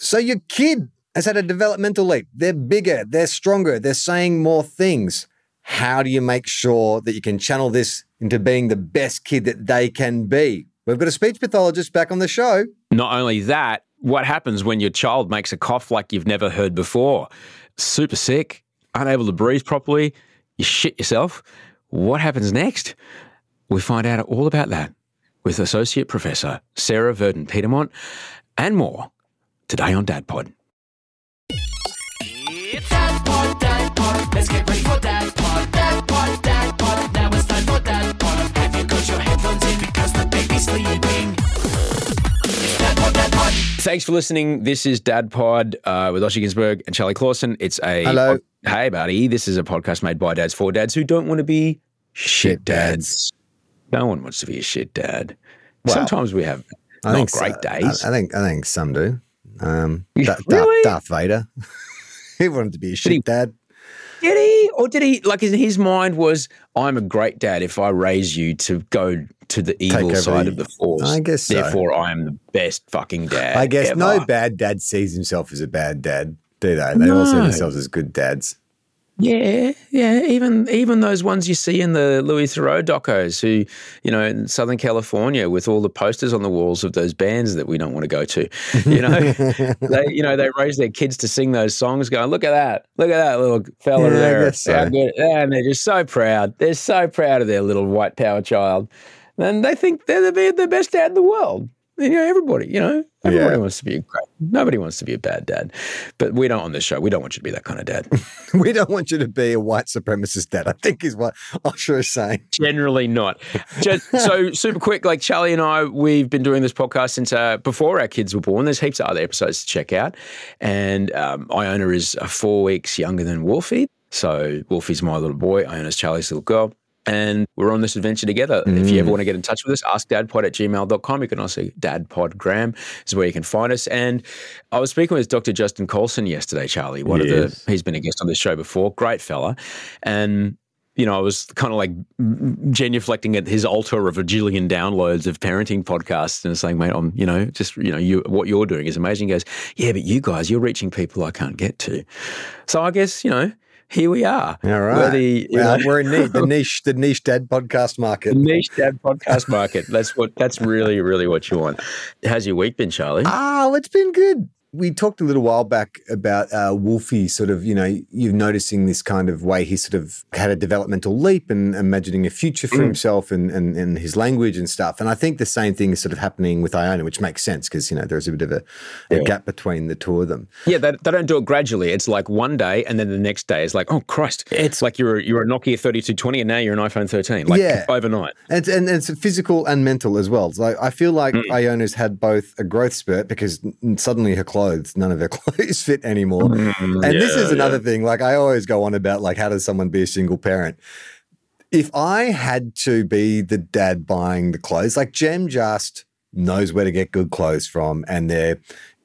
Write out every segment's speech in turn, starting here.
So your kid has had a developmental leap. They're bigger, they're stronger, they're saying more things. How do you make sure that you can channel this into being the best kid that they can be? We've got a speech pathologist back on the show. Not only that, what happens when your child makes a cough like you've never heard before? Super sick, unable to breathe properly, you shit yourself. What happens next? We find out all about that with Associate Professor Sarah Verdon Piedmont and more today on Dad Pod. It's Dad Pod, Dad Pod. Let's get ready for Dad Pod, Dad Pod, Dad Pod. Now it's time for Dad Pod. Have you got your headphones in? Because the baby's sleeping. Dad Pod, Dad Pod. Thanks for listening. This is Dad Pod uh, with Osher Günsberg and Charlie Clausen. It's a Hello. hey, buddy. This is a podcast made by dads for dads who don't want to be shit dads. No one wants to be a shit dad. Well, Sometimes we have I not think great so. days. I, I think I think some do. Um, Da- really? Darth Vader. he wanted to be a shit he- dad. Did he? Or did he? Like in his mind was, I'm a great dad if I raise you to go to the evil side the- of the force. I guess so. Therefore, I am the best fucking dad. I guess no bad dad sees himself as a bad dad, do they? They all see themselves as good dads. Yeah, yeah. Even even those ones you see in the Louis Theroux docos, who you know in Southern California, with all the posters on the walls of those bands that we don't want to go to. You know, they you know they raise their kids to sing those songs, going, "Look at that, look at that little fella Yeah, there." so. How good- yeah, and they're just so proud. They're so proud of their little white power child, and they think they're the, the best dad in the world. You know, everybody. You know, everybody Yeah. wants to be a great. Nobody wants to be a bad dad, but we don't on this show. We don't want you to be that kind of dad. we don't want you to be a white supremacist dad, I think is what Osher is saying. Generally not. Just so super quick, like Charlie and I, we've been doing this podcast since uh, before our kids were born. There's heaps of other episodes to check out. And um, Iona is uh, four weeks younger than Wolfie. So Wolfie's my little boy. Iona's Charlie's little girl. And we're on this adventure together. If you ever mm. want to get in touch with us, askdadpod at gmail.com. You can also dadpodgram is where you can find us. And I was speaking with Dr. Justin Coulson yesterday, Charlie. One of the he's been a guest on this show before. Great fella. And you know, I was kind of like genuflecting at his altar of a jillion downloads of parenting podcasts and saying, mate, I'm, you know, just, you know, you, what you're doing is amazing. He goes, yeah, but you guys, you're reaching people I can't get to. So I guess, you know, here we are. All right. We're the, Well, know, we're in niche, the niche, the niche dad podcast market. The niche dad podcast market. That's what, that's really, really what you want. How's your week been, Charlie? Oh, it's been good. We talked a little while back about uh, Wolfie sort of, you know, you're noticing this kind of way he sort of had a developmental leap and imagining a future for Mm. himself and, and, and his language and stuff. And I think the same thing is sort of happening with Iona, which makes sense because, you know, there's a bit of a, a gap between the two of them. Yeah, they, they don't do it gradually. It's like one day, and then the next day is like, oh Christ! It's like you're a, you're a Nokia thirty two twenty, and now you're an iPhone thirteen. Like Yeah. overnight. And, and it's physical and mental as well. So I feel like Mm. Iona's had both a growth spurt because suddenly her clothes, none of their clothes fit anymore. And this is Yeah, another thing. Like I always go on about like how does someone be a single parent? If I had to be the dad buying the clothes, like Jem just knows where to get good clothes from, and there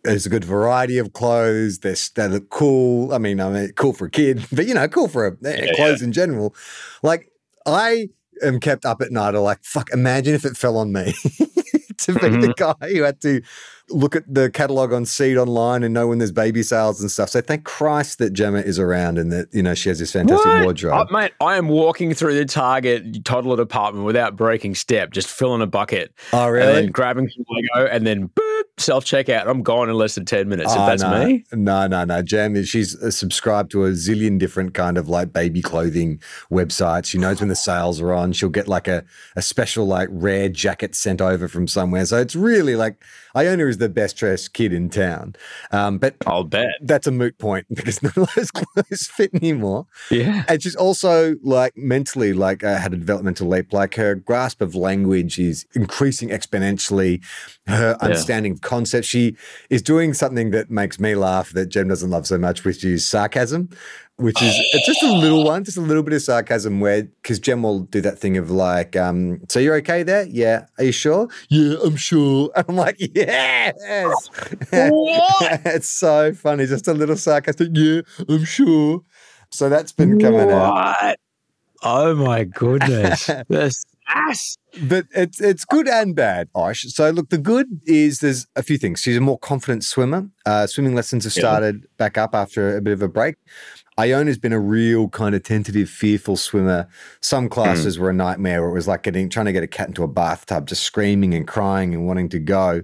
there's a good variety of clothes. They're, they look cool. I mean, I mean, cool for a kid, but you know, cool for a, eh, clothes in general. Like I am kept up at night. Or like, fuck, imagine if it fell on me to be the guy who had to look at the catalog on Seed online and know when there's baby sales and stuff. So thank Christ that Gemma is around and that you know she has this fantastic What? wardrobe. Oh, mate, I am walking through the Target toddler department without breaking step, just filling a bucket. oh, And really? then grabbing some Lego and then boop, self checkout. I'm gone in less than 10 minutes. Oh, if that's no. me. No, no, no. Jem is she's uh, subscribed to a zillion different kind of like baby clothing websites. She knows when the sales are on. She'll get like a, a special like rare jacket sent over from somewhere. So it's really like Iona is the best dressed kid in town. Um, but I'll bet. that's a moot point because none of those clothes fit anymore. Yeah. And she's also like mentally like uh, had a developmental leap. Like her grasp of language is increasing exponentially. Her understanding of concepts. She is doing something that makes me laugh that Jem doesn't love so much, which is sarcasm. Which is it's just a little one, just a little bit of sarcasm where because Jem will do that thing of like, um, so you're okay there? Yeah. Are you sure? Yeah, I'm sure. And I'm like, yes. What? it's so funny. Just a little sarcastic, yeah, I'm sure. So that's been coming out. Oh my goodness. That's ass. but it's it's good and bad, Osh. So look, the good is there's a few things. She's a more confident swimmer. Uh, swimming lessons have Yeah. started back up after a bit of a break. Iona's been a real kind of tentative, fearful swimmer. Some classes were a nightmare where it was like getting trying to get a cat into a bathtub, just screaming and crying and wanting to go.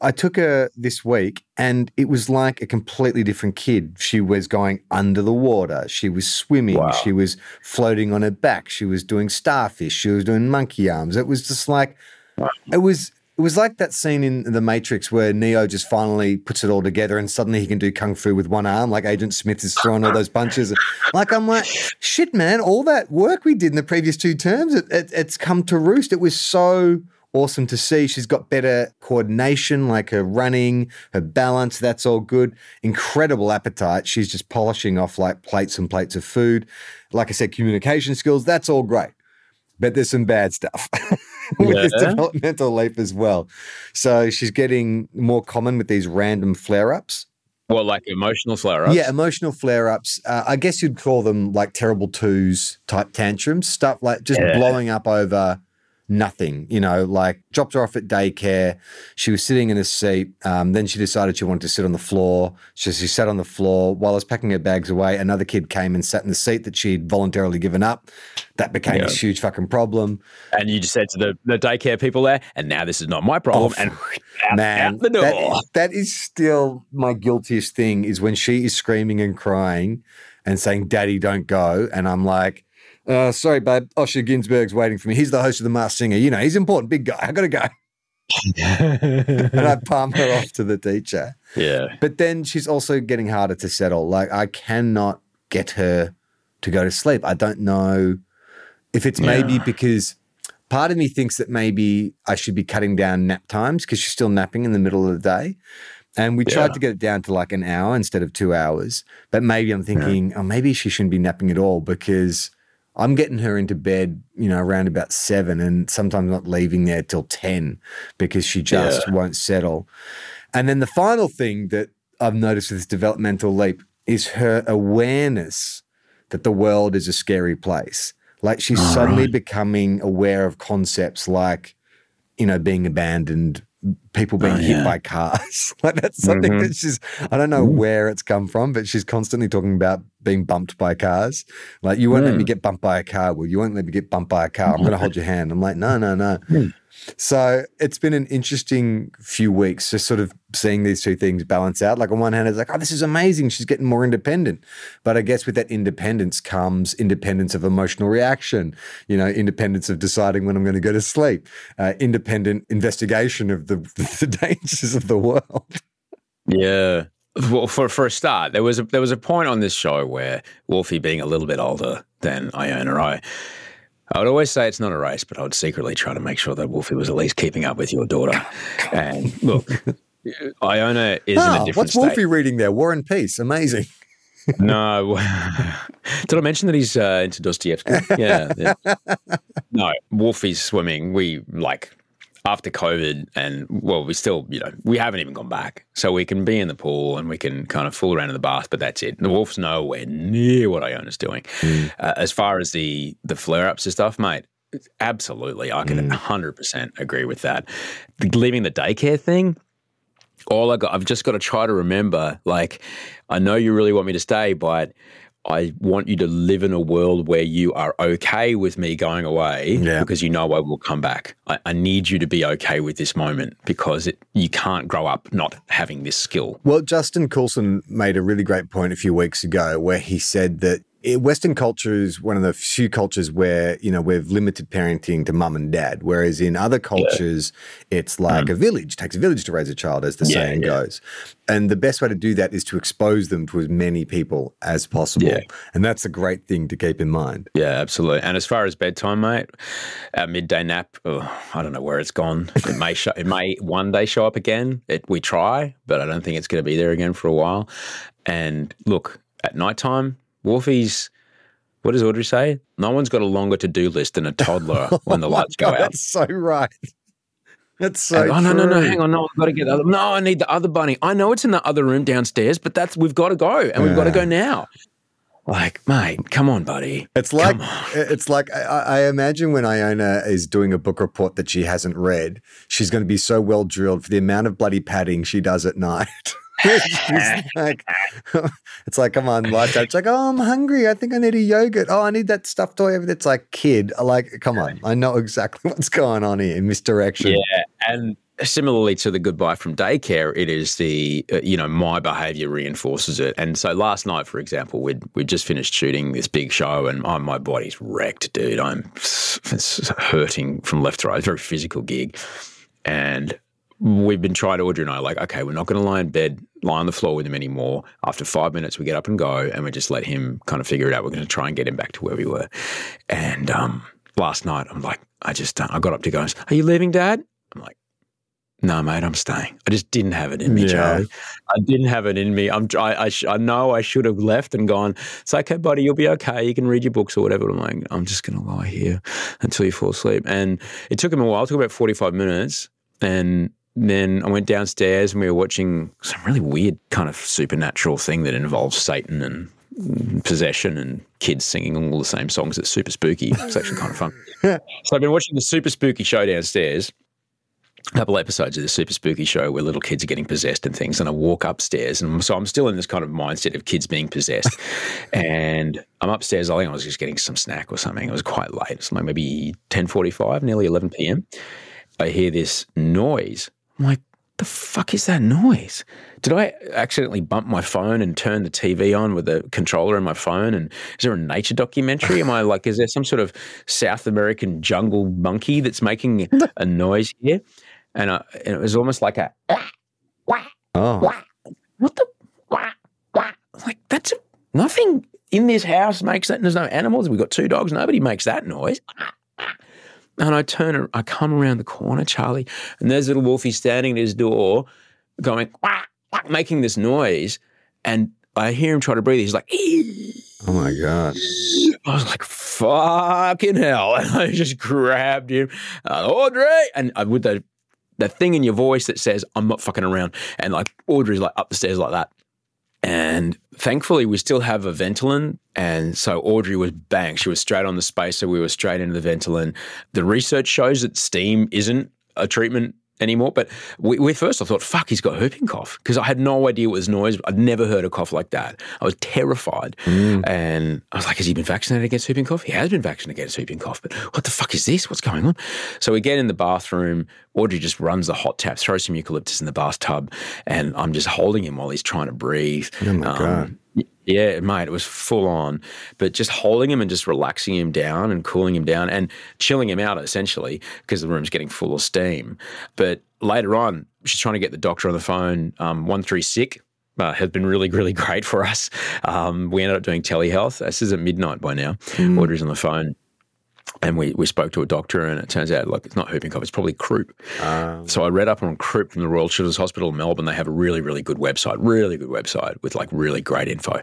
I took her this week and it was like a completely different kid. She was going under the water. She was swimming. Wow. She was floating on her back. She was doing starfish. She was doing monkey arms. It was just like, it was. It was like that scene in The Matrix where Neo just finally puts it all together and suddenly he can do kung fu with one arm, like Agent Smith is throwing all those punches. Like, I'm like, shit, man, all that work we did in the previous two terms, it, it, it's come to roost. It was so awesome to see. She's got better coordination, like her running, her balance, that's all good. Incredible appetite. She's just polishing off like plates and plates of food. Like I said, communication skills, that's all great. But there's some bad stuff with this developmental leap as well. So she's getting more common with these random flare ups. Well, like emotional flare ups. Yeah, emotional flare ups. Uh, I guess you'd call them like terrible twos type tantrums, stuff like just Yeah. blowing up over nothing. You know, like dropped her off at daycare. She was sitting in a seat. Um, then she decided she wanted to sit on the floor. So she sat on the floor while I was packing her bags away. Another kid came and sat in the seat that she'd voluntarily given up. That became Yeah. this huge fucking problem. And you just said to the, the daycare people there, and now this is not my problem. Oh, and out, Man, out the door. that- that is still my guiltiest thing is when she is screaming and crying and saying, Daddy, don't go. And I'm like, uh, sorry, babe. Osher Günsberg's waiting for me. He's the host of The Masked Singer. You know, he's important, big guy. I got to go. And I palm her off to the teacher. yeah. But then she's also getting harder to settle. Like, I cannot get her to go to sleep. I don't know if it's maybe Yeah. because part of me thinks that maybe I should be cutting down nap times because she's still napping in the middle of the day. And we tried Yeah. to get it down to like an hour instead of two hours. But maybe I'm thinking, oh, maybe she shouldn't be napping at all because I'm getting her into bed, you know, around about seven and sometimes not leaving there till 10 because she just won't settle. And then the final thing that I've noticed with this developmental leap is her awareness that the world is a scary place. Like she's suddenly becoming aware of concepts like, you know, being abandoned, people being Oh, hit yeah. by cars. like that's something Mhm. that she's, I don't know where it's come from, but she's constantly talking about being bumped by cars. Like, you won't let me get bumped by a car. Well, you won't let me get bumped by a car. I'm going to hold your hand. I'm like, no, no, no. So it's been an interesting few weeks just sort of seeing these two things balance out. Like on one hand, it's like, oh, this is amazing. She's getting more independent. But I guess with that independence comes independence of emotional reaction, you know, independence of deciding when I'm going to go to sleep, uh, independent investigation of the, the dangers of the world. Yeah. Well, for for a start, there was a there was a point on this show where Wolfie, being a little bit older than Iona, I I would always say it's not a race, but I would secretly try to make sure that Wolfie was at least keeping up with your daughter. And look, Iona is in a Ah, different what's state. Wolfie reading there? War and Peace. Amazing. No. Did I mention that he's uh, into Dostoevsky? Yeah, yeah. No, Wolfie's swimming. We like after COVID, and well, we still, you know, we haven't even gone back, so we can be in the pool and we can kind of fool around in the bath, but that's it. The Wolf's nowhere near what Iona's doing. Uh, as far as the the flare ups and stuff, mate. Absolutely, I can hundred percent agree with that. The, leaving the daycare thing, all I got, I've just got to try to remember. Like, I know you really want me to stay, but I want you to live in a world where you are okay with me going away Yeah. because you know I will come back. I, I need you to be okay with this moment because it, you can't grow up not having this skill. Well, Justin Coulson made a really great point a few weeks ago where he said that Western culture is one of the few cultures where, you know, we've limited parenting to mum and dad, whereas in other cultures, it's like a village, takes a village to raise a child, as the Mm. Yeah, saying yeah. goes. And the best way to do that is to expose them to as many people as possible. Yeah. And that's a great thing to keep in mind. Yeah, absolutely. And as far as bedtime, mate, our midday nap, oh, I don't know where it's gone. It may show, it may one day show up again. It, we try, but I don't think it's going to be there again for a while. And look, at nighttime, Wolfie's. What does Audrey say? No one's got a longer to do list than a toddler when the lights go oh out. That's so right. That's so oh no no no! Hang on, no, I've got to get the other. No, I need the other bunny. I know it's in the other room downstairs, but that's we've got to go, and we've got to go now. Like, mate, come on, buddy. It's like it's like I, I imagine when Iona is doing a book report that she hasn't read, she's going to be so well drilled for the amount of bloody padding she does at night. She's like, it's like, come on, life. It's like, oh, I'm hungry. I think I need a yogurt. Oh, I need that stuffed toy over. It's like, kid, like, come on. I know exactly what's going on here. Misdirection. Yeah, and similarly to the goodbye from daycare, it is the uh, you know my behaviour reinforces it. And so last night, for example, we'd we just finished shooting this big show, and oh, my body's wrecked, dude. I'm hurting from left to right. It's a very physical gig, and we've been trying to Audrey and I like, okay, we're not going to lie in bed, lie on the floor with him anymore. After five minutes, we get up and go, and we just let him kind of figure it out. We're going to try and get him back to where we were. And um, last night, I'm like, I just, uh, I got up to go, and, are you leaving, Dad? I'm like, no, mate, I'm staying. I just didn't have it in me, Yeah. Charlie. I didn't have it in me. I'm, I, I, sh- I know I should have left and gone. It's okay, buddy. You'll be okay. You can read your books or whatever. But I'm like, I'm just going to lie here until you fall asleep. And it took him a while. It took about 45 minutes. And then I went downstairs and we were watching some really weird kind of supernatural thing that involves Satan and possession and kids singing all the same songs. It's super spooky. It's actually kind of fun. so I've been watching the super spooky show downstairs a couple episodes of the super spooky show where little kids are getting possessed and things and i walk upstairs and so i'm still in this kind of mindset of kids being possessed and i'm upstairs i think i was just getting some snack or something it was quite late it's like maybe 10.45 nearly 11 p.m i hear this noise i'm like the fuck is that noise? Did I accidentally bump my phone and turn the TV on with the controller in my phone? And is there a nature documentary? Am I like, is there some sort of South American jungle monkey that's making a noise here? And, I, and it was almost like a, Oh, what the, like, that's a, nothing in this house makes that. And there's no animals. We've got two dogs. Nobody makes that noise. And I turn, I come around the corner, Charlie, and there's little Wolfie standing at his door going, quack, quack, making this noise. And I hear him try to breathe. He's like, "Ee." oh my God. I was like, fucking hell. And I just grabbed him, uh, Audrey. And I, with the, the thing in your voice that says, I'm not fucking around. And like, Audrey's like up the stairs like that. And thankfully, we still have a Ventolin. And so Audrey was bang. She was straight on the space. So we were straight into the Ventolin. The research shows that steam isn't a treatment anymore. But we, we first I thought, fuck, he's got whooping cough because I had no idea what was noise. I'd never heard a cough like that. I was terrified. Mm. And I was like, has he been vaccinated against whooping cough? He has been vaccinated against whooping cough. But what the fuck is this? What's going on? So we get in the bathroom. Audrey just runs the hot tap, throws some eucalyptus in the bathtub, and I'm just holding him while he's trying to breathe. Oh my um, God. Yeah, mate, it was full on. But just holding him and just relaxing him down and cooling him down and chilling him out essentially because the room's getting full of steam. But later on, she's trying to get the doctor on the phone. Um, one three sick. Uh, has been really, really great for us. Um, we ended up doing telehealth. This is at midnight by now. Audrey's on the phone. And we, we spoke to a doctor, and it turns out like it's not whooping cough, it's probably croup. So I read up on croup from the Royal Children's Hospital in Melbourne. They have a really, really good website, really good website with like really great info.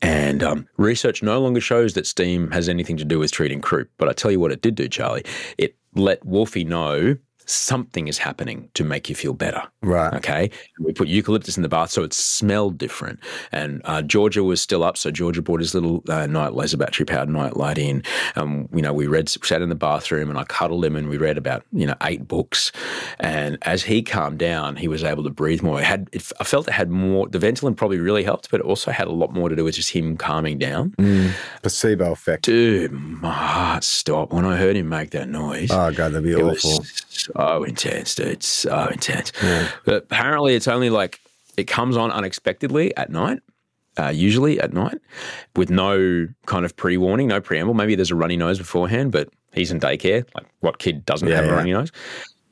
And um, research no longer shows that steam has anything to do with treating croup. But I tell you what it did do, Charlie. It let Wolfie know something is happening to make you feel better. Right. Okay. We put eucalyptus in the bath so it smelled different. And uh, Georgia was still up. So Georgia brought his little uh, night laser battery powered night light in. Um, you know, we read, sat in the bathroom and I cuddled him and we read about, you know, eight books. And as he calmed down, he was able to breathe more. It had, it, I felt it had more, the Ventolin probably really helped, but it also had a lot more to do with just him calming down. Placebo effect. Dude, my heart stopped when I heard him make that noise. Oh God, that'd be awful. So intense, dude. So intense. But apparently, it's only like it comes on unexpectedly at night, uh, usually at night, with no kind of pre warning, no preamble. Maybe there's a runny nose beforehand, but he's in daycare. Like, what kid doesn't Yeah, have a runny nose?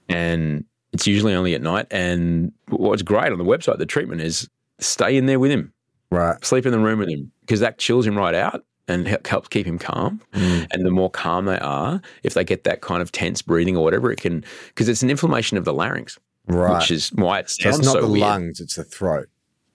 And it's usually only at night. And what's great on the website, the treatment is stay in there with him Right. sleep in the room with him because that chills him right out and he- helps keep him calm. Mm. And the more calm they are, if they get that kind of tense breathing or whatever, it can because it's an inflammation of the larynx, Right. which is why it sounds So it's not so the weird. lungs, it's the throat.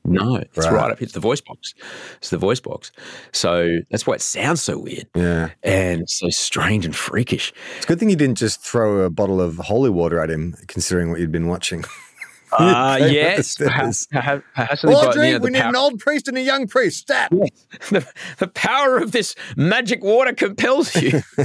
No, it's Right. right. up. It's the voice box. It's the voice box. So that's why it sounds so weird Yeah. and so strange and freakish. It's a good thing you didn't just throw a bottle of holy water at him, considering what you'd been watching. Uh, Came up the yes, stairs. perhaps, perhaps, perhaps Audrey, you we need power- an old priest and a young priest. Stat. the, the power of this magic water compels you.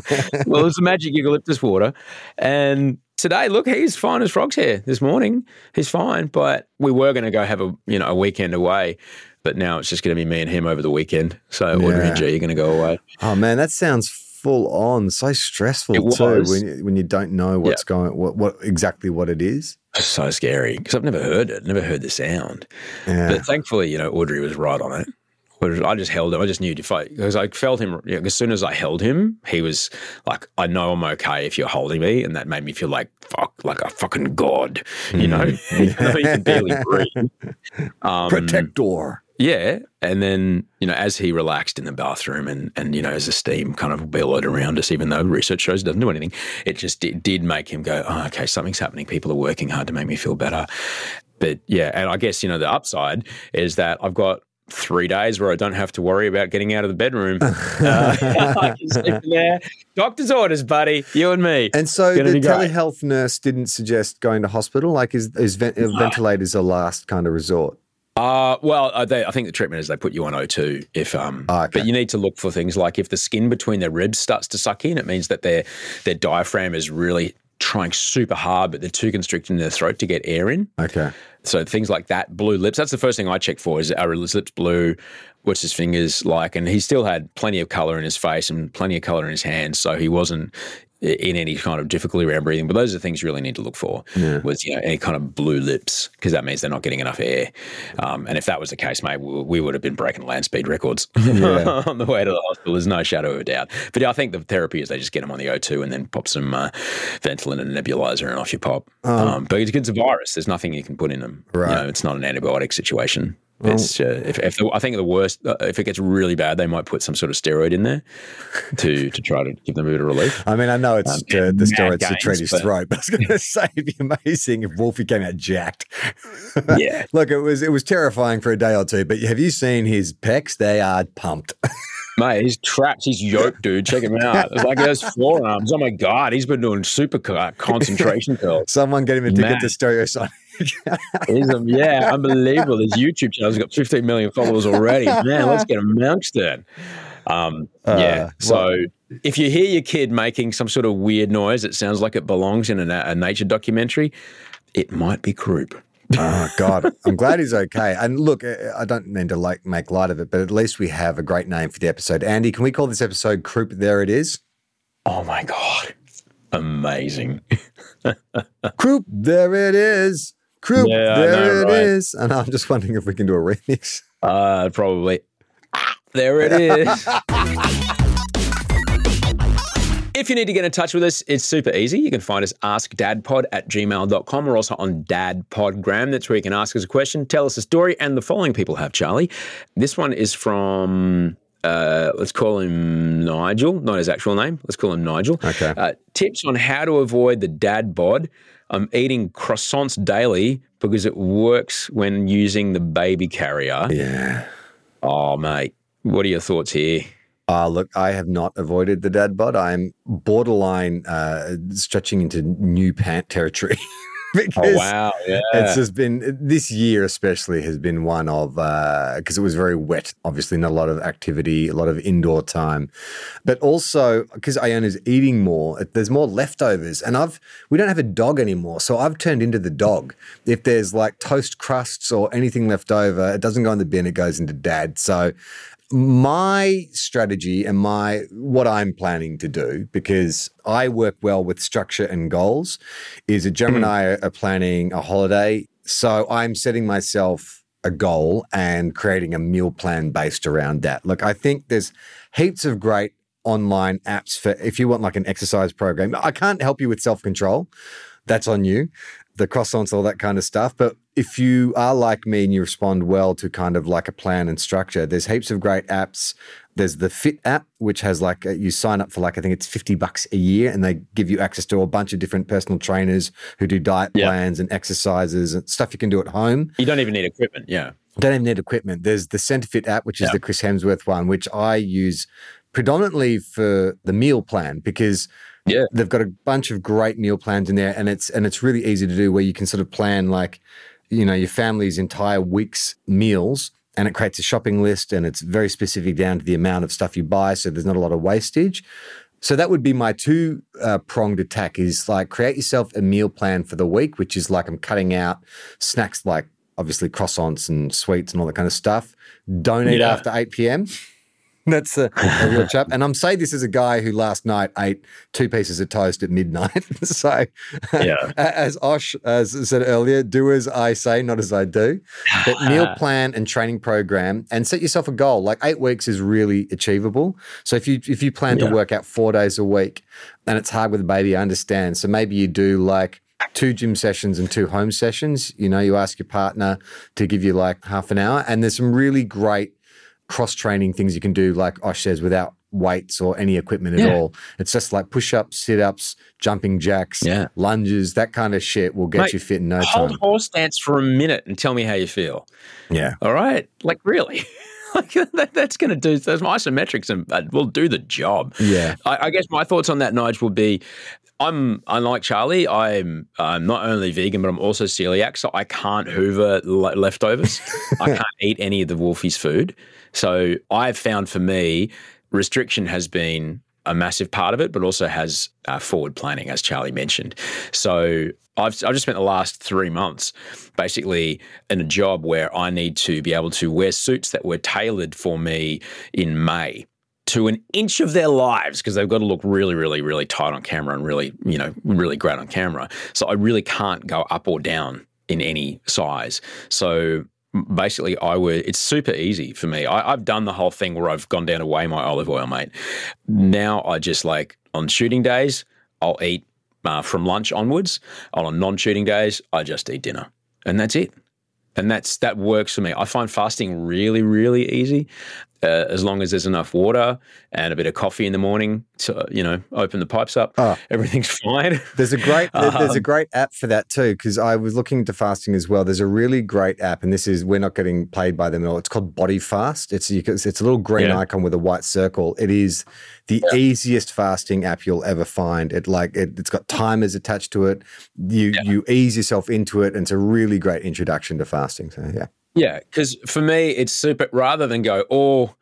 well, it's the magic eucalyptus water. And today, look, he's fine as frog's hair this morning. He's fine, but we were going to go have a you know a weekend away. But now it's just going to be me and him over the weekend. So Audrey Yeah. and G are going to go away. Oh man, that sounds full on. So stressful It too was. when you, when you don't know what's going what what exactly what it is. It's so scary because I've never heard it, never heard the sound. Yeah. But thankfully, you know, Audrey was right on it. Whereas I just held him. I just knew if I, because I felt him, you know, as soon as I held him, he was like, I know I'm okay if you're holding me. And that made me feel like, fuck, like a fucking god, you know? He could barely breathe. Um, Protector. Yeah. And then, you know, as he relaxed in the bathroom and, and you know, as the steam kind of billowed around us, even though research shows it doesn't do anything, it just did, did make him go, oh, okay, something's happening. People are working hard to make me feel better. But yeah, and I guess, you know, the upside is that I've got three days where I don't have to worry about getting out of the bedroom. uh, I can sleep in there. Doctor's orders, buddy. You and me. And so Gonna the be great. telehealth nurse didn't suggest going to hospital. Like, is, is ven- uh, ventilators a last kind of resort? Uh, well, uh, they, I think the treatment is they put you on O2 if um, Ah, okay. but you need to look for things like if the skin between their ribs starts to suck in, it means that their their diaphragm is really trying super hard, but they're too constricted in their throat to get air in. Okay. So things like that, blue lips. That's the first thing I check for is are his lips blue? What's his fingers like? And he still had plenty of color in his face and plenty of color in his hands, so he wasn't in any kind of difficulty around breathing. But those are the things you really need to look for. Was you know any kind of blue lips because that means they're not getting enough air. Um, and if that was the case, mate, we, we would have been breaking land speed records on the way to the hospital. There's no shadow of a doubt. But yeah, I think the therapy is they just get them on the O2 and then pop some uh, Ventolin and nebulizer and off you pop. Um, but it's, it's a virus. There's nothing you can put in them. Right. You know, it's not an antibiotic situation. It's uh, if, if the, I think the worst uh, if it gets really bad, they might put some sort of steroid in there to to try to give them a bit of relief. I mean, I know it's Um, uh, the steroids to gains, treat his but- throat, but I was going to say it'd be amazing if Wolfie came out jacked. Yeah. Look, it was it was terrifying for a day or two, but have you seen his pecs? They are pumped. Mate, he's trapped. He's yoked, dude. Check him out. It's like he has forearms. Oh my god, he's been doing super concentration curls. Someone get him a ticket to Stereosonic. Yeah, unbelievable. His YouTube channel's got 15 million followers already. Man, let's get amongst it. Um, yeah. Uh, So if you hear your kid making some sort of weird noise that sounds like it belongs in a, a nature documentary, it might be croup. Oh God, I'm glad he's okay. And look, I don't mean to like make light of it, but at least we have a great name for the episode. Andy, can we call this episode "Croup"? There it is. Oh my god, amazing. Croup, there it is. Croup, Yeah, there know, it is. right? And I'm just wondering if we can do a remix. Uh, probably. Ah, There it is. If you need to get in touch with us, it's super easy. You can find us askdadpod at gmail.com. We're also on dadpodgram. That's where you can ask us a question, tell us a story, and the following people have, Charlie. This one is from, uh, let's call him Nigel, not his actual name. Let's call him Nigel. Okay. Uh, tips on how to avoid the dad bod. I'm eating croissants daily because it works when using the baby carrier. Yeah. Oh, mate. What are your thoughts here? Uh, look, I have not avoided the dad bod. I'm borderline uh, stretching into new pant territory. Oh, because Oh, wow. Yeah. It's just been this year, especially, has been one of uh, because it was very wet. Obviously, not a lot of activity, a lot of indoor time, but also because Iona's eating more. There's more leftovers, and I've we don't have a dog anymore, so I've turned into the dog. If there's like toast crusts or anything left over, it doesn't go in the bin; it goes into dad. So my strategy and my what I'm planning to do because I work well with structure and goals is that Jem and I hmm. are, are planning a holiday. So I'm setting myself a goal and creating a meal plan based around that. Look, I think there's heaps of great online apps for if you want like an exercise program. I can't help you with self control. That's on you. The croissants, all that kind of stuff. But if you are like me and you respond well to kind of like a plan and structure, there's heaps of great apps. There's the Fit app, which has like a, you sign up for like I think it's fifty bucks a year, and they give you access to a bunch of different personal trainers who do diet Yeah. plans and exercises and stuff you can do at home. You don't even need equipment. Yeah. Don't even need equipment. There's the CenterFit app, which is Yeah. the Chris Hemsworth one, which I use predominantly for the meal plan because Yeah. they've got a bunch of great meal plans in there, and it's and it's really easy to do where you can sort of plan like you know, your family's entire week's meals and it creates a shopping list and it's very specific down to the amount of stuff you buy. So there's not a lot of wastage. So that would be my two uh, pronged attack is like create yourself a meal plan for the week, which is like I'm cutting out snacks like obviously croissants and sweets and all that kind of stuff. Don't eat Yeah. after 8 p.m. That's a, a real chap. And I'm saying this as a guy who last night ate two pieces of toast at midnight. so, Yeah. as Osh as said earlier, do as I say, not as I do. But meal plan and training program and set yourself a goal. Like eight weeks is really achievable. So if you if you plan Yeah. to work out four days a week and it's hard with a baby, I understand. So maybe you do like two gym sessions and two home sessions. You know, you ask your partner to give you like half an hour. And there's some really great cross training things you can do, like Osh says, without weights or any equipment at Yeah. all. It's just like push ups, sit ups, jumping jacks, Yeah. lunges, that kind of shit will get Mate, you fit in no Hold time. Hold horse stance for a minute and tell me how you feel. Yeah. All right. Like, really? like, that, that's going to do, those isometrics and uh, will do the job. Yeah. I, I guess my thoughts on that, Nige, will be I'm unlike Charlie. I'm um, not only vegan, but I'm also celiac, so I can't hoover le- leftovers. I can't eat any of the Wolfie's food. So I've found for me, restriction has been a massive part of it, but also has uh, forward planning, as Charlie mentioned. So I've, I've just spent the last three months basically in a job where I need to be able to wear suits that were tailored for me in May to an inch of their lives because they've got to look really, really, really tight on camera and really, you know, really great on camera. So I really can't go up or down in any size. So basically, I would. It's super easy for me. I, I've done the whole thing where I've gone down to weigh my olive oil, mate. Now I just like on shooting days, I'll eat uh, from lunch onwards. On non-shooting days, I just eat dinner, and that's it and that's that works for me. I find fasting really, really easy, uh, as long as there's enough water and a bit of coffee in the morning to you know open the pipes up. Oh. Everything's fine. There's a great there- there's a Um, great app for that too because I was looking into fasting as well. There's a really great app, and this is we're not getting paid by them at all. It's called Body Fast. It's you can, it's a little green Yeah. icon with a white circle. It is the easiest fasting app you'll ever find. It like it, it's got timers attached to it. You you ease yourself into it, and it's a really great introduction to fasting. So yeah, Yeah, because for me, it's super. Rather than go, oh,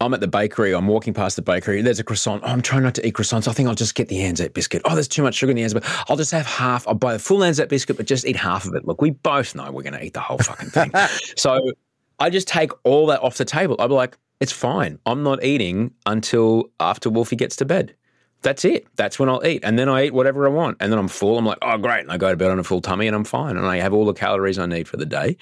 I'm at the bakery. I'm walking past the bakery. There's a croissant. Oh, I'm trying not to eat croissants. I think I'll just get the Anzac biscuit. Oh, there's too much sugar in the Anzac. I'll just have half. I'll buy the full Anzac biscuit, but just eat half of it. Look, we both know we're going to eat the whole fucking thing. so I just take all that off the table. I'll be like, it's fine. I'm not eating until after Wolfie gets to bed. That's it. That's when I'll eat. And then I eat whatever I want. And then I'm full. I'm like, oh, great. And I go to bed on a full tummy and I'm fine. And I have all the calories I need for the day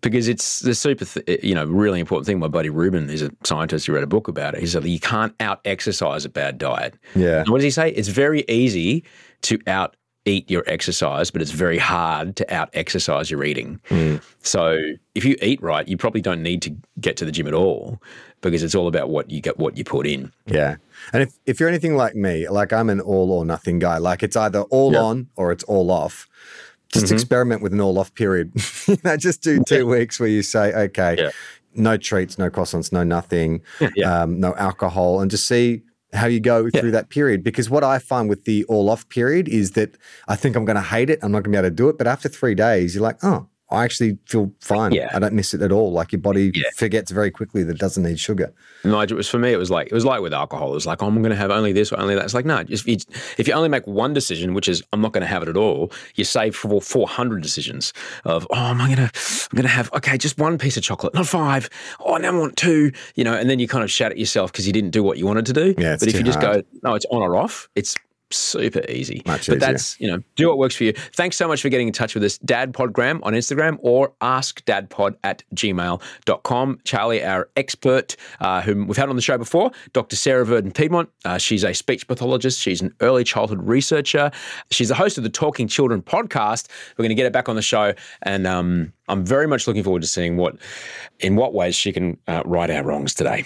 because it's the super, th- eh, you know, really important thing. My buddy Ruben is a scientist who read a book about it. He said, you can't out exercise a bad diet. yeah, And what does he say? It's very easy to out eat your exercise, but it's very hard to out exercise your eating. Mm. So if you eat right, you probably don't need to get to the gym at all because it's all about what you get, what you put in. yeah. And if if you're anything like me, like I'm an all or nothing guy. Like it's either all Yeah. on or it's all off. Just Mhm. experiment with an all off period. you know, just do two weeks where you say, okay, Yeah. no treats, no croissants, no nothing, Yeah. um, no alcohol, and just see how you go Yeah. through that period. Because what I find with the all off period is that I think I'm going to hate it. I'm not going to be able to do it. But after three days, you're like, oh, I actually feel fine. Yeah. I don't miss it at all. Like your body Yeah. forgets very quickly that it doesn't need sugar. Nigel, it was for me. It was like it was like with alcohol. It was like oh, I'm going to have only this or only that. It's like no. If you, if you only make one decision, which is I'm not going to have it at all, you save for 400 decisions of oh, am I going to I'm going to have okay, just one piece of chocolate, not five. Oh, now I want two. You know, and then you kind of shout at yourself because you didn't do what you wanted to do. Yeah, but if you just hard. go no, it's on or off. It's super easy. Much but easier. that's you know do what works for you. Thanks so much for getting in touch with us, Dad Podgram on Instagram or askdadpod at gmail.com. Charlie, our expert, uh, whom we've had on the show before, Dr. Sarah Verdon Piedmont. Uh, she's a speech pathologist. She's an early childhood researcher. She's the host of the Talking Children podcast. We're going to get it back on the show, and um, I'm very much looking forward to seeing what, in what ways she can uh, right our wrongs today.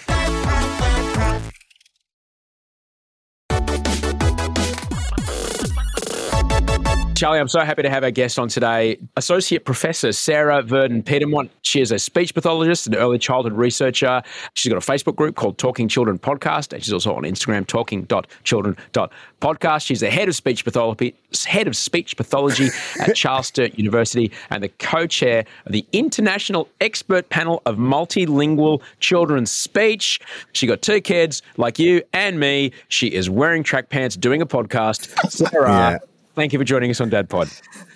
Charlie, I'm so happy to have our guest on today, Associate Professor Sarah Verdon Piedmont. She is a speech pathologist and early childhood researcher. She's got a Facebook group called Talking Children Podcast, and she's also on Instagram, talking.children.podcast. She's the head of speech pathology, head of speech pathology at Charles Sturt University, and the co-chair of the International Expert Panel of Multilingual Children's Speech. She got two kids, like you and me. She is wearing track pants, doing a podcast. Sarah. Yeah. Thank you for joining us on Dad Pod.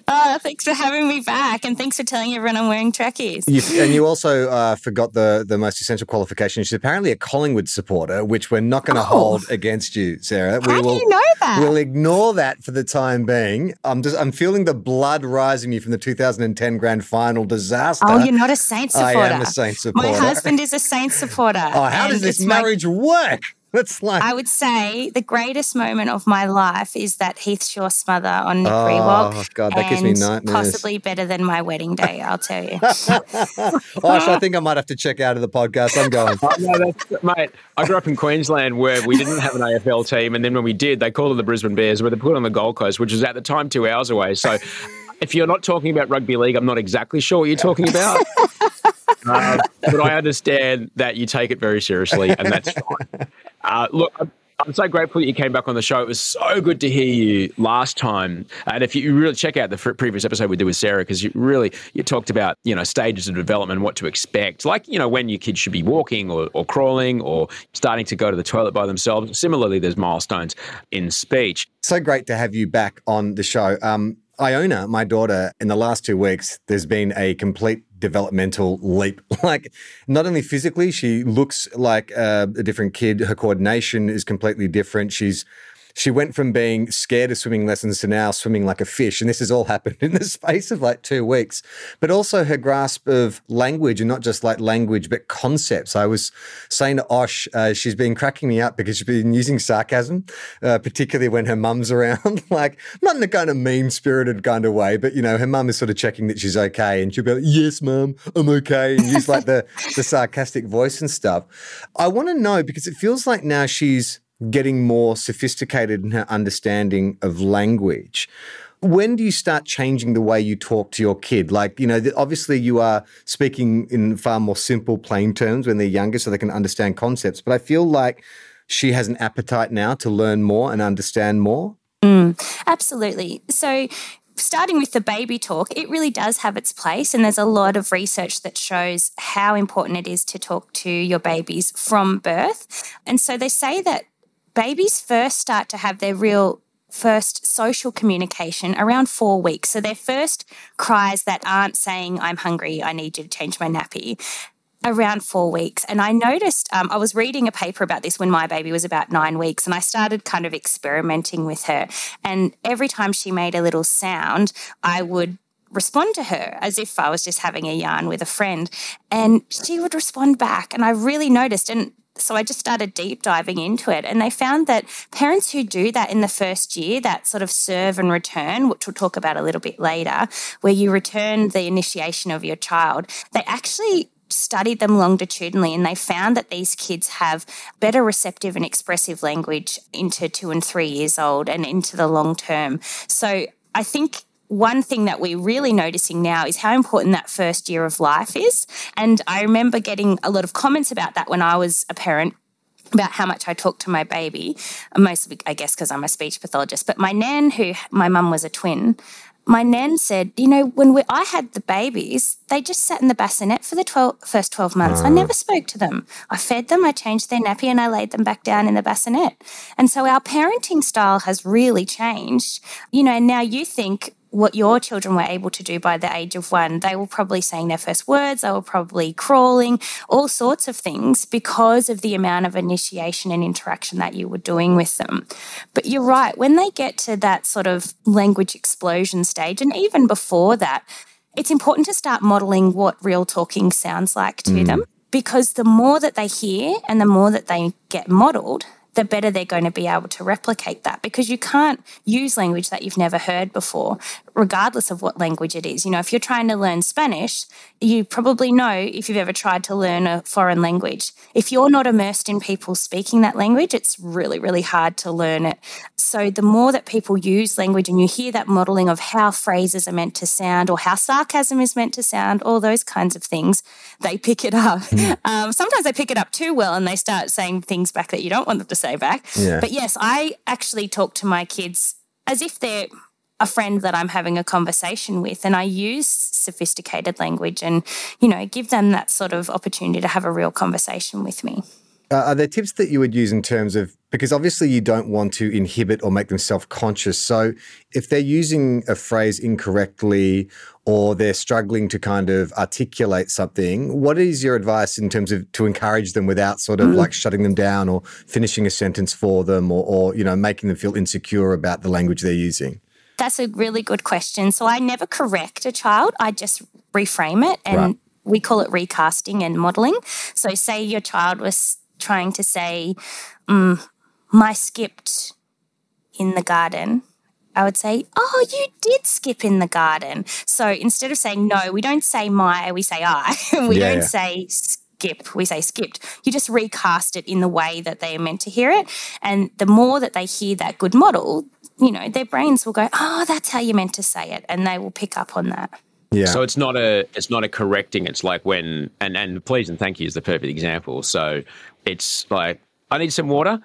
Oh, thanks for having me back, and thanks for telling everyone I'm wearing trackies. You, and you also uh, forgot the the most essential qualification. She's apparently a Collingwood supporter, which we're not going to Oh. hold against you, Sarah. How we do will. you know that? We'll ignore that for the time being. I'm just I'm feeling the blood rising me from the 2010 grand final disaster. oh, you're not a Saints supporter. I am a Saints supporter. My husband is a Saints supporter. Oh, how does this it's my- marriage work? That's like I would say the greatest moment of my life is that Heath Shaw smother on Nick Oh, Riewoldt. God, that gives me and nightmares. Possibly better than my wedding day, I'll tell you. Gosh, I think I might have to check out of the podcast. I'm going. Oh, no, that's, mate, I grew up in Queensland where we didn't have an AFL team, and then when we did, they called it the Brisbane Bears, but they put it on the Gold Coast, which was at the time two hours away. So, if you're not talking about rugby league, I'm not exactly sure what you're talking about. Uh, but I understand that you take it very seriously, and that's fine. Uh, look, I'm, so grateful that you came back on the show. It was so good to hear you last time. And if you really check out the previous episode we did with Sarah, because you really you talked about you know stages of development, what to expect, like you know when your kids should be walking or, or crawling or starting to go to the toilet by themselves. Similarly, there's milestones in speech. So great to have you back on the show. Um, Iona, my daughter, in the last two weeks, there's been a complete developmental leap. Like, not only physically, she looks like uh, a different kid. Her coordination is completely different. She's she went from being scared of swimming lessons to now swimming like a fish. And this has all happened in the space of like two weeks. But also her grasp of language and not just like language, but concepts. I was saying to Osh, uh, she's been cracking me up because she's been using sarcasm, uh, particularly when her mum's around. like, not in a kind of mean spirited kind of way, but you know, her mum is sort of checking that she's okay. And she'll be like, yes, mum, I'm okay. And use like the, the sarcastic voice and stuff. I want to know because it feels like now she's getting more sophisticated in her understanding of language. When do you start changing the way you talk to your kid? Like, you know, obviously you are speaking in far more simple, plain terms when they're younger so they can understand concepts. But I feel like she has an appetite now to learn more and understand more. Mm, absolutely. So, starting with the baby talk, it really does have its place. And there's a lot of research that shows how important it is to talk to your babies from birth. And so, they say that babies first start to have their real first social communication around four weeks. So, their first cries that aren't saying, I'm hungry, I need you to change my nappy around four weeks. And I noticed, um, I was reading a paper about this when my baby was about nine weeks, and I started kind of experimenting with her. And every time she made a little sound, I would respond to her as if I was just having a yarn with a friend. And she would respond back. And I really noticed. And so I just started deep diving into it. And they found that parents who do that in the first year, that sort of serve and return, which we'll talk about a little bit later, where you return the initiation of your child, they actually studied them longitudinally and they found that these kids have better receptive and expressive language into two and three years old and into the long term. So I think one thing that we're really noticing now is how important that first year of life is. And I remember getting a lot of comments about that when I was a parent about how much I talk to my baby, mostly, I guess, because I'm a speech pathologist. But my nan, who my mum was a twin, my nan said, you know, when we, I had the babies, they just sat in the bassinet for the 12, first 12 months. I never spoke to them. I fed them, I changed their nappy, and I laid them back down in the bassinet. And so our parenting style has really changed. You know, now you think, what your children were able to do by the age of one. They were probably saying their first words, they were probably crawling, all sorts of things because of the amount of initiation and interaction that you were doing with them. But you're right, when they get to that sort of language explosion stage, and even before that, it's important to start modeling what real talking sounds like to hmm. them because the more that they hear and the more that they get modeled, the better they're going to be able to replicate that because you can't use language that you've never heard before, regardless of what language it is. You know, if you're trying to learn Spanish, you probably know if you've ever tried to learn a foreign language. If you're not immersed in people speaking that language, it's really, really hard to learn it. So the more that people use language and you hear that modeling of how phrases are meant to sound or how sarcasm is meant to sound, all those kinds of things, they pick it up. Um, sometimes they pick it up too well and they start saying things back that you don't want them to say back. Yeah. But yes, I actually talk to my kids as if they're a friend that I'm having a conversation with, and I use sophisticated language and, you know, give them that sort of opportunity to have a real conversation with me. Uh, are there tips that you would use in terms of because obviously you don't want to inhibit or make them self-conscious. So if they're using a phrase incorrectly or they're struggling to kind of articulate something, what is your advice in terms of to encourage them without sort of like shutting them down or finishing a sentence for them or, or you know making them feel insecure about the language they're using? That's a really good question. So I never correct a child, I just reframe it and Right. we call it recasting and modeling. So say your child was trying to say, mm, my skipped in the garden. I would say, Oh, you did skip in the garden. So instead of saying no, we don't say my, we say I. we Yeah, don't yeah. say skip, we say skipped. You just recast it in the way that they are meant to hear it. And the more that they hear that good model, you know, their brains will go, Oh, that's how you're meant to say it. And they will pick up on that. Yeah. So it's not a it's not a correcting. It's like when and and please and thank you is the perfect example. So it's like I need some water.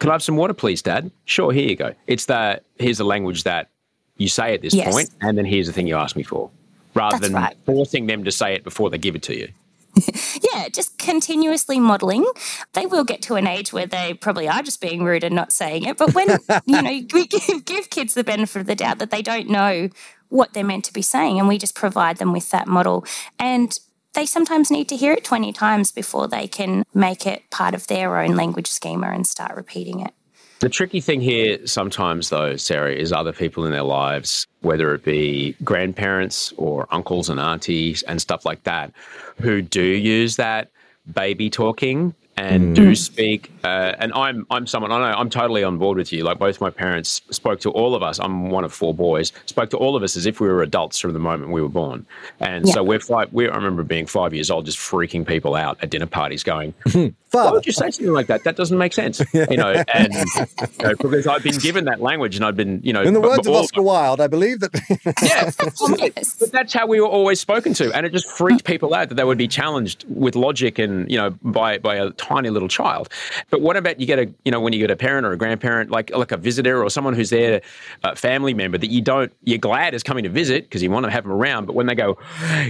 Can I have some water, please, Dad? Sure, here you go. It's that here's the language that you say at this Yes. point, and then here's the thing you ask me for, rather That's than right. forcing them to say it before they give it to you. yeah, just continuously modeling. They will get to an age where they probably are just being rude and not saying it. But when, you know, we give, give kids the benefit of the doubt that they don't know what they're meant to be saying, and we just provide them with that model. And they sometimes need to hear it 20 times before they can make it part of their own language schema and start repeating it. The tricky thing here sometimes, though, Sarah, is other people in their lives, whether it be grandparents or uncles and aunties and stuff like that, who do use that baby talking and do speak. Uh, and I'm I'm someone I know I'm totally on board with you. Like both my parents spoke to all of us. I'm one of four boys. Spoke to all of us as if we were adults from the moment we were born. And so we're five. We I remember being five years old, just freaking people out at dinner parties, going, why would you say something like that? That doesn't make sense. You know, and you know, because I've been given that language and I've been, you know, In the b- words of all- Oscar Wilde, I believe that yeah, Yes. but that's how we were always spoken to, and it just freaked people out that they would be challenged with logic and you know by by a tiny little child. But what about you get a you know when you get a parent or a grandparent like like a visitor or someone who's there, a family member that you don't you're glad is coming to visit because you want to have them around, but when they go,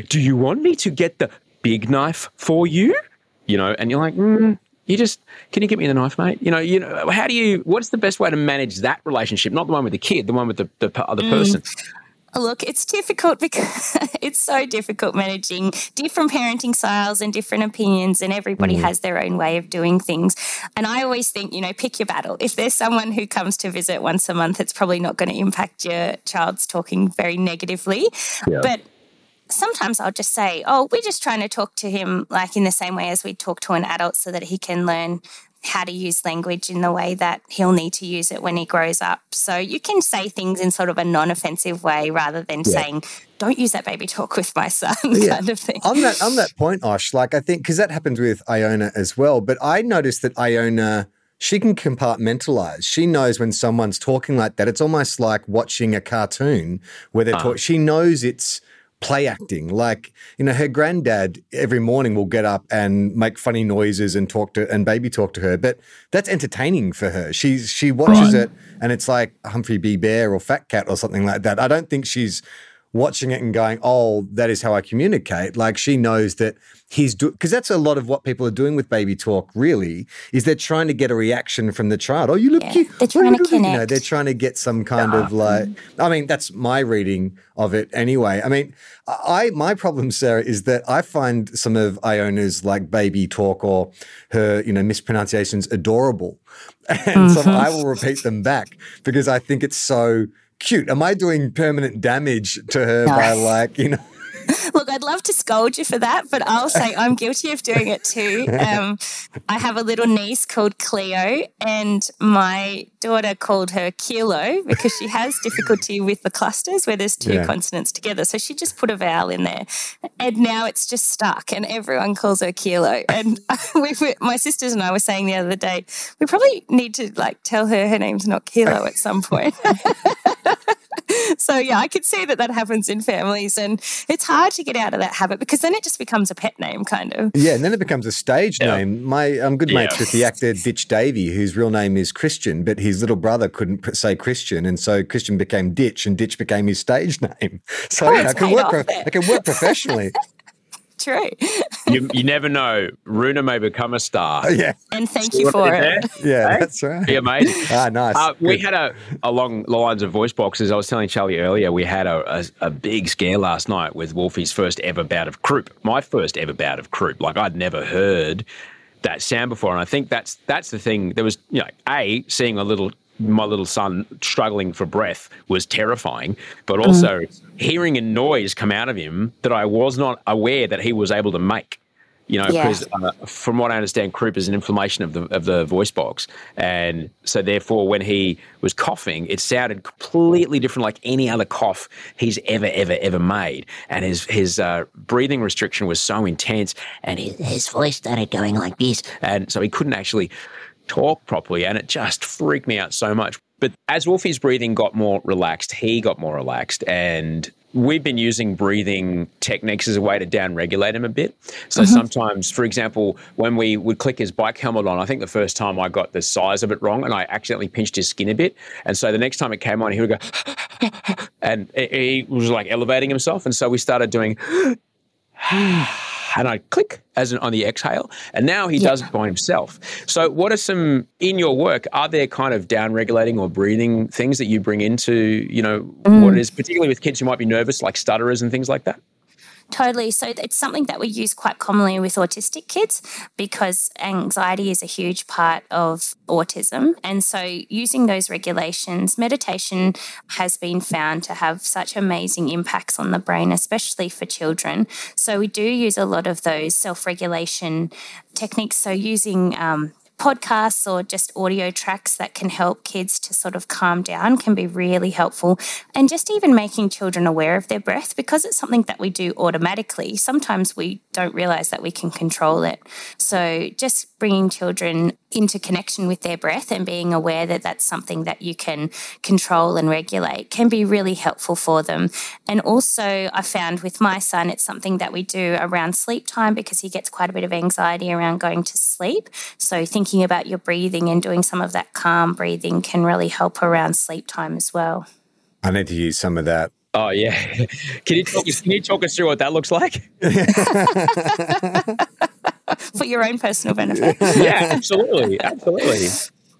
do you want me to get the big knife for you? You know, and you're like. Mm, you just can you get me the knife, mate? You know, you know, how do you? What's the best way to manage that relationship? Not the one with the kid, the one with the, the other person. Look, it's difficult because it's so difficult managing different parenting styles and different opinions, and everybody mm. has their own way of doing things. And I always think, you know, pick your battle. If there's someone who comes to visit once a month, it's probably not going to impact your child's talking very negatively. But sometimes I'll just say, oh, we're just trying to talk to him like in the same way as we talk to an adult so that he can learn how to use language in the way that he'll need to use it when he grows up. So you can say things in sort of a non offensive way rather than saying, don't use that baby talk with my son Yeah. kind of thing. on that on that point, Osh, like I think because that happens with Iona as well. But I noticed that Iona, she can compartmentalize. She knows when someone's talking like that. It's almost like watching a cartoon where they're ah. talking. She knows it's play acting. Like you know, her granddad every morning will get up and make funny noises and talk to and baby talk to her. But that's entertaining for her. She's she watches it and it's like Humphrey B. Bear or Fat Cat or something like that. I don't think she's watching it and going, "Oh, that is how I communicate." Like she knows that he's doing because that's a lot of what people are doing with baby talk. Really, is they're trying to get a reaction from the child. Oh, you look Yeah, cute. they're trying to doing?" You know, connect. they're trying to get some kind of like. I mean, that's my reading of it anyway. I mean, I my problem, Sarah, is that I find some of Iona's like baby talk or her you know mispronunciations adorable, and so mm-hmm. I will repeat them back because I think it's so cute. Am I doing permanent damage to her by like, you know? Look, I'd love to scold you for that, but I'll say I'm guilty of doing it too. Um, I have a little niece called Cleo, and my daughter called her Kilo because she has difficulty with the clusters where there's two Yeah. consonants together. So she just put a vowel in there, and now it's just stuck, and everyone calls her Kilo. And we, were- my sisters and I were saying the other day, we probably need to like tell her her name's not Kilo at some point. So yeah, I could see that that happens in families, and it's hard to get out of that habit because then it just becomes a pet name, kind of. Yeah, and then it becomes a stage Yeah. name. My I'm good mates Yeah. with the actor Ditch Davey, whose real name is Christian, but his little brother couldn't say Christian, and so Christian became Ditch, and Ditch became his stage name. So Oh, yeah, I can work. Pro- I can work professionally. True, You, you never know. Runa may become a star. yeah, and thank you for I did it. yeah, Hey? that's right. Yeah, amazing. Ah, nice. Uh, we had a along the lines of voice boxes. I was telling Charlie earlier. We had a, a, a big scare last night with Wolfie's first ever bout of croup. My first ever bout of croup. Like I'd never heard that sound before, and I think that's that's the thing. There was you know a seeing a little my little son struggling for breath was terrifying, but also hearing a noise come out of him that I was not aware that he was able to make. You know, Yeah. because uh, from what I understand, croup is an inflammation of the of the voice box, and so therefore, when he was coughing, it sounded completely different, like any other cough he's ever ever ever made. And his his uh, breathing restriction was so intense, and his, his voice started going like this, and so he couldn't actually talk properly, and it just freaked me out so much. But as Wolfie's breathing got more relaxed, he got more relaxed, and we've been using breathing techniques as a way to down regulate him a bit. So sometimes, for example, when we would click his bike helmet on, I think the first time I got the size of it wrong and I accidentally pinched his skin a bit. And so the next time it came on, he would go, and he was like elevating himself. And so we started doing, and I click as an, on the exhale, and now he does it by himself. So, what are some in your work? Are there kind of down regulating or breathing things that you bring into, you know, what mm. it is, particularly with kids who might be nervous, like stutterers and things like that? Totally. So it's something that we use quite commonly with autistic kids because anxiety is a huge part of autism. And so using those regulations, meditation has been found to have such amazing impacts on the brain, especially for children. So we do use a lot of those self regulation techniques. So using um, podcasts or just audio tracks that can help kids to sort of calm down can be really helpful. And just even making children aware of their breath because it's something that we do automatically. Sometimes we don't realize that we can control it. So just bringing children into connection with their breath and being aware that that's something that you can control and regulate can be really helpful for them. And also, I found with my son, it's something that we do around sleep time because he gets quite a bit of anxiety around going to sleep. So, thinking about your breathing and doing some of that calm breathing can really help around sleep time as well. I need to use some of that. Oh yeah, can you talk us? Can you talk us through what that looks like? For your own personal benefit. Yeah, absolutely, absolutely.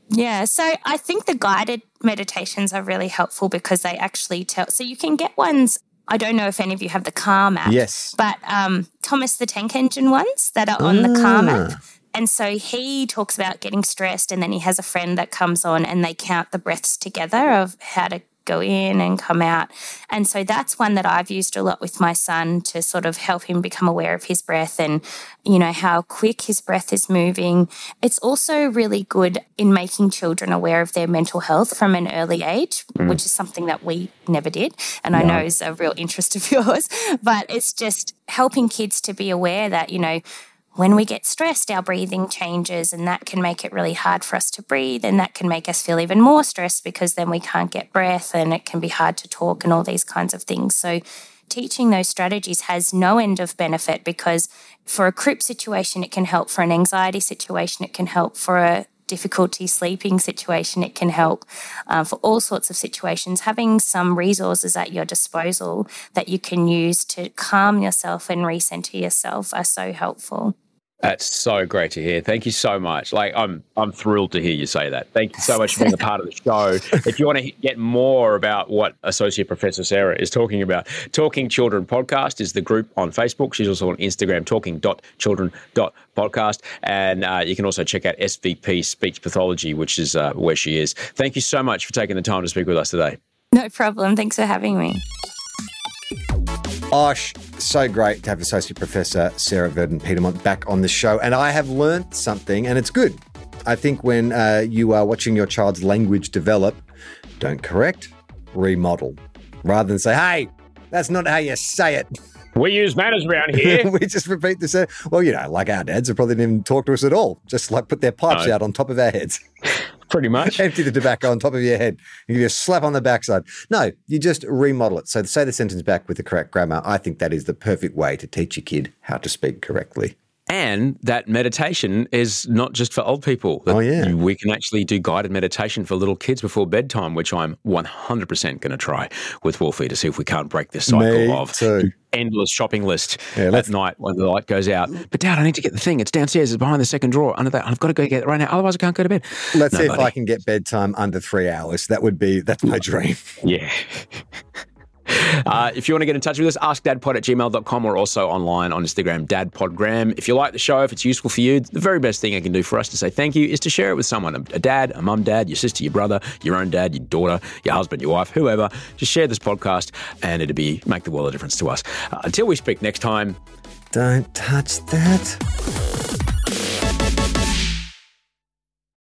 Yeah, so I think the guided meditations are really helpful because they actually tell. So you can get ones. I don't know if any of you have the Calm app. Yes. But um, Thomas the Tank Engine ones that are on the Calm app. Ah. And so he talks about getting stressed, and then he has a friend that comes on and they count the breaths together of how to go in and come out. And so that's one that I've used a lot with my son to sort of help him become aware of his breath and, you know, how quick his breath is moving. It's also really good in making children aware of their mental health from an early age, mm. which is something that we never did. And I know is a real interest of yours, but it's just helping kids to be aware that, you know, when we get stressed, our breathing changes, and that can make it really hard for us to breathe. And that can make us feel even more stressed because then we can't get breath and it can be hard to talk and all these kinds of things. So, teaching those strategies has no end of benefit because for a croup situation, it can help. For an anxiety situation, it can help. For a difficulty sleeping situation, it can help. Uh, for all sorts of situations, having some resources at your disposal that you can use to calm yourself and recenter yourself are so helpful. That's so great to hear. Thank you so much. Like I'm I'm thrilled to hear you say that. Thank you so much for being a part of the show. If you want to get more about what Associate Professor Sarah is talking about, Talking Children Podcast is the group on Facebook. She's also on Instagram, talking.children.podcast. And uh, you can also check out SVP Speech Pathology, which is uh, where she is. Thank you so much for taking the time to speak with us today. No problem. Thanks for having me. Osh, so great to have Associate Professor Sarah Verdon Piedmont back on the show. And I have learned something, and it's good. I think when uh, you are watching your child's language develop, don't correct, remodel. Rather than say, hey, that's not how you say it. We use manners around here. we just repeat the same. Well, you know, like our dads have probably didn't even talk to us at all. Just like put their pipes No. out on top of our heads. Pretty much. empty the tobacco on top of your head and give you a slap on the backside. No, you just remodel it. So say the sentence back with the correct grammar. I think that is the perfect way to teach your kid how to speak correctly. And that meditation is not just for old people. Oh, yeah. We can actually do guided meditation for little kids before bedtime, which I'm 100% going to try with Wolfie to see if we can't break this cycle Me of too. endless shopping list Yeah, at night when the light goes out. But Dad, I need to get the thing. It's downstairs. It's behind the second drawer under that. I've got to go get it right now. Otherwise, I can't go to bed. Let's see if I can get bedtime under three hours. That would be, that's my dream. Yeah. Uh, if you want to get in touch with us, askdadpod at gmail.com or also online on Instagram, dadpodgram. If you like the show, if it's useful for you, the very best thing I can do for us to say thank you is to share it with someone a dad, a mum, dad, your sister, your brother, your own dad, your daughter, your husband, your wife, whoever. Just share this podcast and it'll be make the world a difference to us. Uh, until we speak next time, Don't touch that.